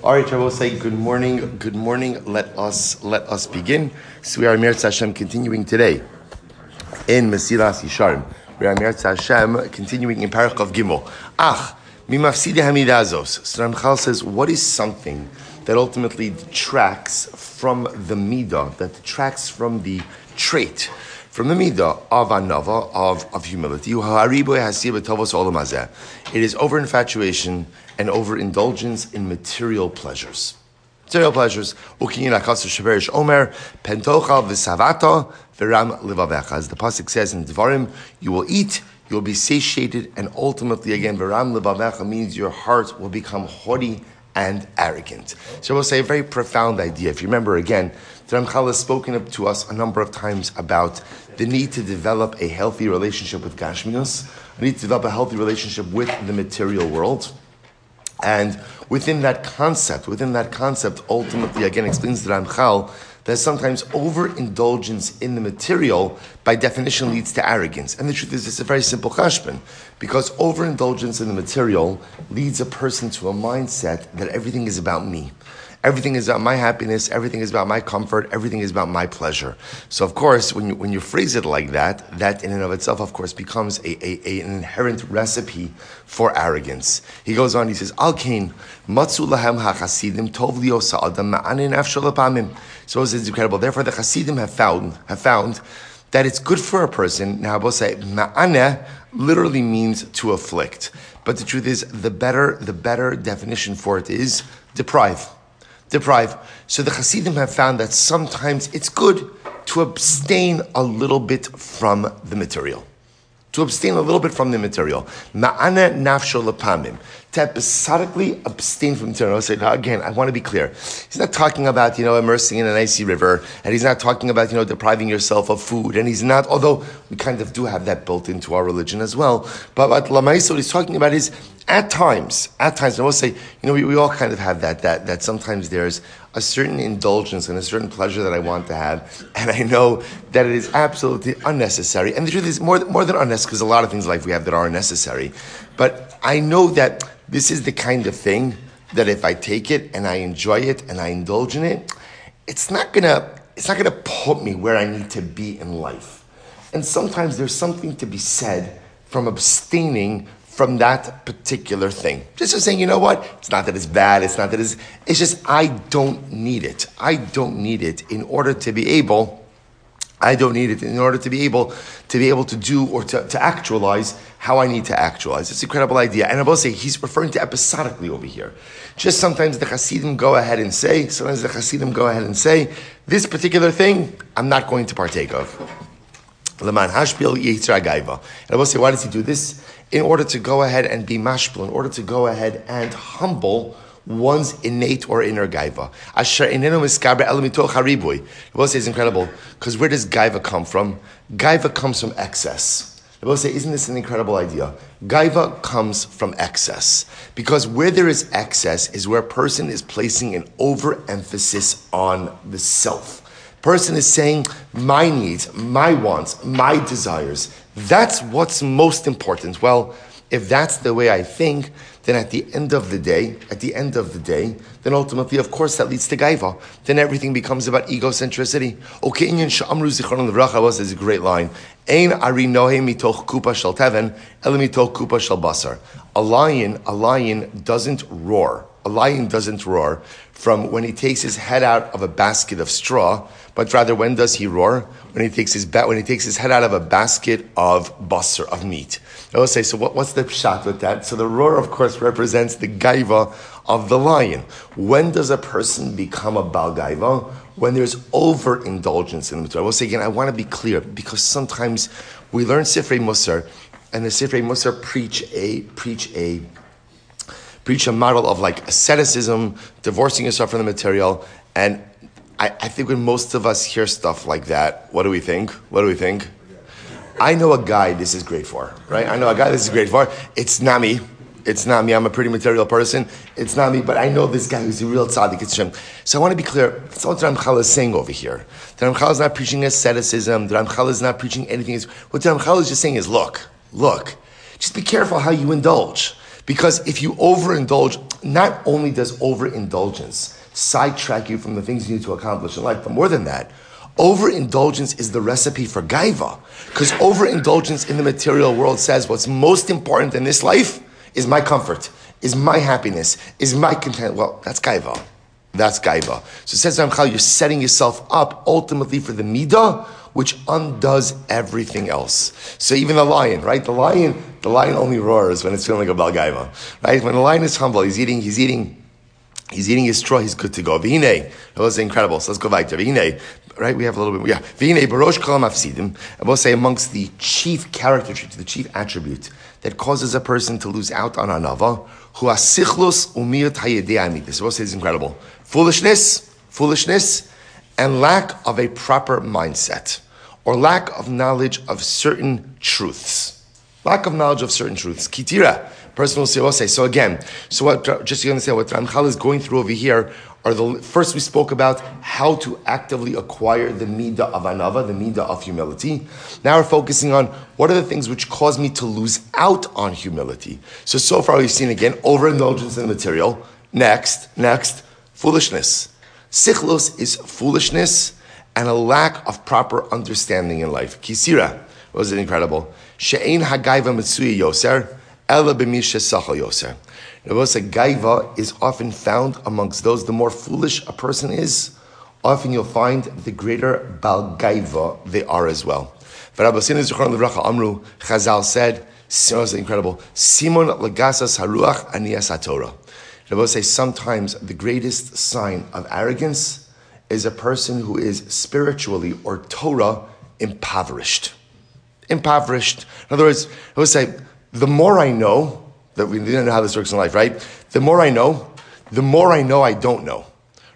All right, I will say good morning. Good morning. Let us let us begin. So we are Mir Hashem continuing today in Mesilas Yisharim. We are Mir Hashem continuing in Parak of Gimel. Ach, mimafside hamidazos. So says, what is something that ultimately detracts from the midah, that detracts from the trait, from the midah of anava, of, of humility. It is over infatuation and overindulgence in material pleasures. Material pleasures. Omer, pentocha v'savata v'ram livavecha. As the pasuk says in Devarim, you will eat, you will be satiated, and ultimately, again, v'ram livavecha means your heart will become haughty and arrogant. So we'll say a very profound idea. If you remember again, Ramchal has spoken to us a number of times about the need to develop a healthy relationship with Gashmius, the need to develop a healthy relationship with the material world. And within that concept, within that concept, ultimately, again, explains the Ramchal that sometimes overindulgence in the material, by definition, leads to arrogance. And the truth is, it's a very simple chashbon, because overindulgence in the material leads a person to a mindset that everything is about me. Everything is about my happiness. Everything is about my comfort. Everything is about my pleasure. So, of course, when you, when you phrase it like that, that in and of itself, of course, becomes a, a, a an inherent recipe for arrogance. He goes on, he says, Al Kain, Matsu lahem ha-chasidim tov liyo sa'adam ma'anin afshalapamim. So it's incredible. Therefore, the Hasidim have found, have found that it's good for a person. Now, I will say, ma'aneh literally means to afflict. But the truth is, the better, the better definition for it is deprive deprive. So the Hasidim have found that sometimes it's good to abstain a little bit from the material. To abstain a little bit from the material. Ma'ana nafsho lepamim. Episodically abstain from say, now again, I want to be clear. He's not talking about, you know, immersing in an icy river, and he's not talking about, you know, depriving yourself of food, and he's not, although we kind of do have that built into our religion as well. But what Lamais, what he's talking about is at times, at times, I will say, you know, we, we all kind of have that, that, that sometimes there's a certain indulgence and a certain pleasure that I want to have, and I know that it is absolutely unnecessary. And the truth is, more, more than unnecessary, because a lot of things in life we have that are unnecessary. But I know that this is the kind of thing that if I take it and I enjoy it and I indulge in it, it's not gonna, it's not gonna put me where I need to be in life. And sometimes there's something to be said from abstaining from that particular thing. Just saying, you know what? It's not that it's bad. It's not that it's, it's just, I don't need it. I don't need it in order to be able, I don't need it in order to be able to be able to do or to, to actualize how I need to actualize. It's an incredible idea. And I will say he's referring to episodically over here. Just sometimes the Hasidim go ahead and say, sometimes the Hasidim go ahead and say, this particular thing, I'm not going to partake of. Leman Hashpil Gaiva. And I will say, why does he do this? In order to go ahead and be mashpil, in order to go ahead and humble one's innate or inner gaiva. Asher inenu miskaber elamitoch haribui. The Bible says incredible because where does gaiva come from? Gaiva comes from excess. The Bible say, isn't this an incredible idea? Gaiva comes from excess because where there is excess is where a person is placing an overemphasis on the self. Person is saying, my needs, my wants, my desires. That's what's most important. Well, if that's the way I think, then at the end of the day, at the end of the day, then ultimately, of course, that leads to gaiva. Then everything becomes about egocentricity. Okay, Inyan Sha'amru Zichron Levracha was is a great line. Ein ari nohe mitoch kupa shel teven, ele mitoch kupa shel basar. A lion, a lion doesn't roar. A lion doesn't roar from when he takes his head out of a basket of straw, but rather when does he roar? When he takes his ba- when he takes his head out of a basket of basar of meat. I will say, so what, what's the shot with that? So the roar, of course, represents the gaiva of the lion. When does a person become a bal gaiva? When there's overindulgence in the Torah. I will say again, I want to be clear because sometimes we learn Sifrei Musar, and the Sifrei Musar preach a preach a preach a model of like asceticism, divorcing yourself from the material. And I, I think when most of us hear stuff like that, what do we think? What do we think? I know a guy this is great for, right? I know a guy this is great for. It's not me. It's not me. I'm a pretty material person. It's not me, but I know this guy who's a real tzaddik. It's. So I want to be clear. That's what Ramchal is saying over here. The Ramchal is not preaching asceticism. The Ramchal is not preaching anything. What the Ramchal is just saying is, look, look, just be careful how you indulge. Because if you overindulge, not only does overindulgence sidetrack you from the things you need to accomplish in life, but more than that, overindulgence is the recipe for gaiva. Because overindulgence in the material world says what's most important in this life is my comfort, is my happiness, is my content. Well, that's gaiva. That's gaiva. So it says you're setting yourself up ultimately for the midah, which undoes everything else. So even the lion, right? The lion, the lion only roars when it's feeling like a balgaiva, right? When the lion is humble, he's eating, he's eating, he's eating his straw, he's good to go. Vine, that was incredible. So let's go back to Vine, right? We have a little bit, yeah. Vine, barosh kol mafsidim. I will say amongst the chief character traits, the chief attribute that causes a person to lose out on anava, who asichlus umiyat hayedei This will say is incredible. Foolishness, foolishness, and lack of a proper mindset or lack of knowledge of certain truths. Lack of knowledge of certain truths. Kitira, person will say, say. So again, so what, just to understand what Ramchal is going through over here are the, first we spoke about how to actively acquire the midah of anava, the midah of humility. Now we're focusing on what are the things which cause me to lose out on humility. So, so far we've seen again overindulgence in material. Next, next, foolishness. Sichlos is foolishness and a lack of proper understanding in life. Kisira was it incredible. She'ein hagaiva mitsuya yoser, ela b'misha sachal yoser. A gaiva is often found amongst those. The more foolish a person is, often you'll find the greater bal gaiva they are as well. But Rabbi Sina Zuchron Levracha Amru Chazal said, it was incredible. Simon legasas haruach anias haTorah. Rabbi say sometimes the greatest sign of arrogance is a person who is spiritually or Torah impoverished. Impoverished. In other words, I would say, the more I know, that we didn't know how this works in life, right? The more I know, the more I know I don't know,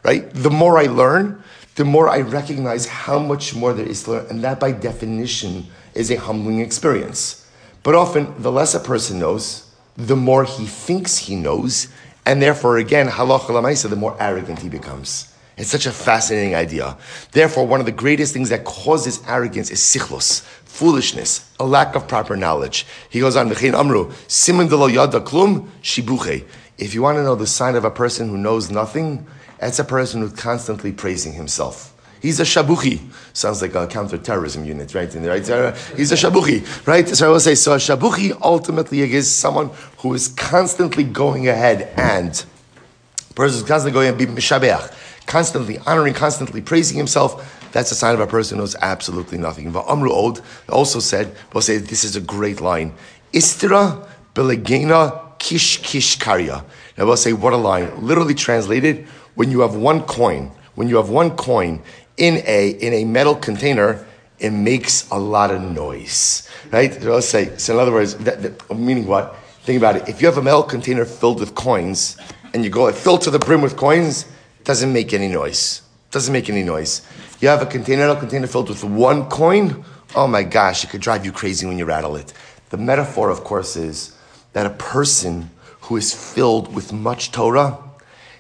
right? The more I learn, the more I recognize how much more there is to learn. And that by definition is a humbling experience. But often, the less a person knows, the more he thinks he knows, and therefore, again, halacha the more arrogant he becomes. It's such a fascinating idea. Therefore, one of the greatest things that causes arrogance is sichlos, foolishness, a lack of proper knowledge. He goes on, amru, klum, shibuche. If you want to know the sign of a person who knows nothing, it's a person who's constantly praising himself. He's a shabuchi. Sounds like a counterterrorism unit, right? Right, he's a shabuchi, right? So I will say, so a shabuchi ultimately is someone who is constantly going ahead and person who's constantly going and be mishabeach, constantly honoring, constantly praising himself. That's a sign of a person who knows absolutely nothing. But Amru Od also said, we'll say this is a great line. Istira belegena kish kish karya. Now we'll say, what a line. Literally translated, when you have one coin, when you have one coin in a in a metal container, it makes a lot of noise, right? So let's say. So in other words, that, that, meaning what? Think about it. If you have a metal container filled with coins, and you go filled to the brim with coins, doesn't make any noise. Doesn't make any noise. You have a container, a container filled with one coin. Oh my gosh, it could drive you crazy when you rattle it. The metaphor, of course, is that a person who is filled with much Torah,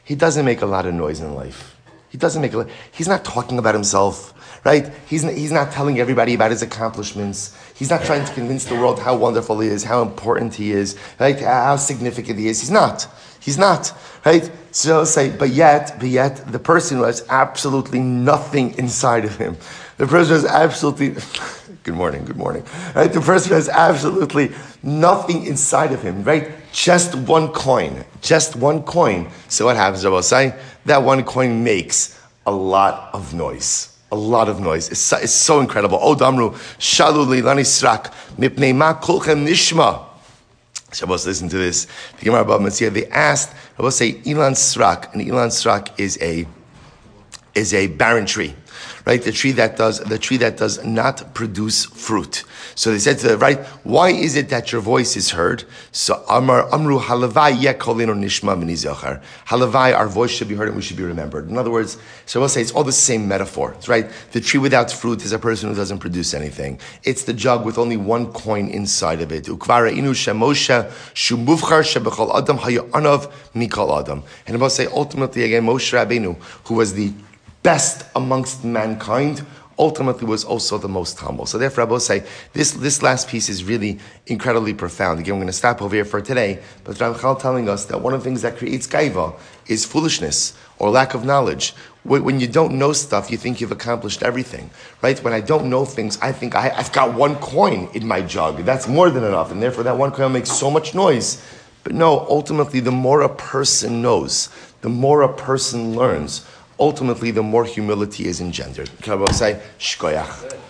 he doesn't make a lot of noise in life. He doesn't make a, he's not talking about himself, right? He's, he's not telling everybody about his accomplishments. He's not trying to convince the world how wonderful he is, how important he is, right? How significant he is. He's not. He's not, right? So say, but yet, but yet, the person who has absolutely nothing inside of him, the person has absolutely, good morning, good morning, right? The person has absolutely nothing inside of him, right? Just one coin, just one coin. So what happens, Rabbi say? That one coin makes a lot of noise. A lot of noise. It's so, it's so incredible. Oh, Damru, Shalu Lani Srak, Mipnei Ma Kulchem Nishma. Shabbos, listen to this. The Gemara Bava Metzia, they asked, I will say Ilan Srak, and Ilan Srak is a is a barren tree right? The tree that does the tree that does not produce fruit. So they said to the right, why is it that your voice is heard? So Amar Amru Halavai Yekolino Nishma Minizachar. Halavai, our voice should be heard and we should be remembered. In other words, so we'll say it's all the same metaphor, It's right? The tree without fruit is a person who doesn't produce anything. It's the jug with only one coin inside of it. Ukvara inu shemosha shumuvchar shebechol adam hayanav mikol adam. And I must say ultimately again Moshe Rabbeinu, who was the best amongst mankind, ultimately was also the most humble. So therefore, I will say this, this last piece is really incredibly profound. Again, I'm going to stop over here for today, but Ramchal telling us that one of the things that creates gaiva is foolishness or lack of knowledge. When you don't know stuff, you think you've accomplished everything, right? When I don't know things, I think I, have got one coin in my jug. That's more than enough, and therefore that one coin makes so much noise. But no, ultimately, the more a person knows, the more a person learns, ultimately, the more humility is engendered. Say, shkoyach?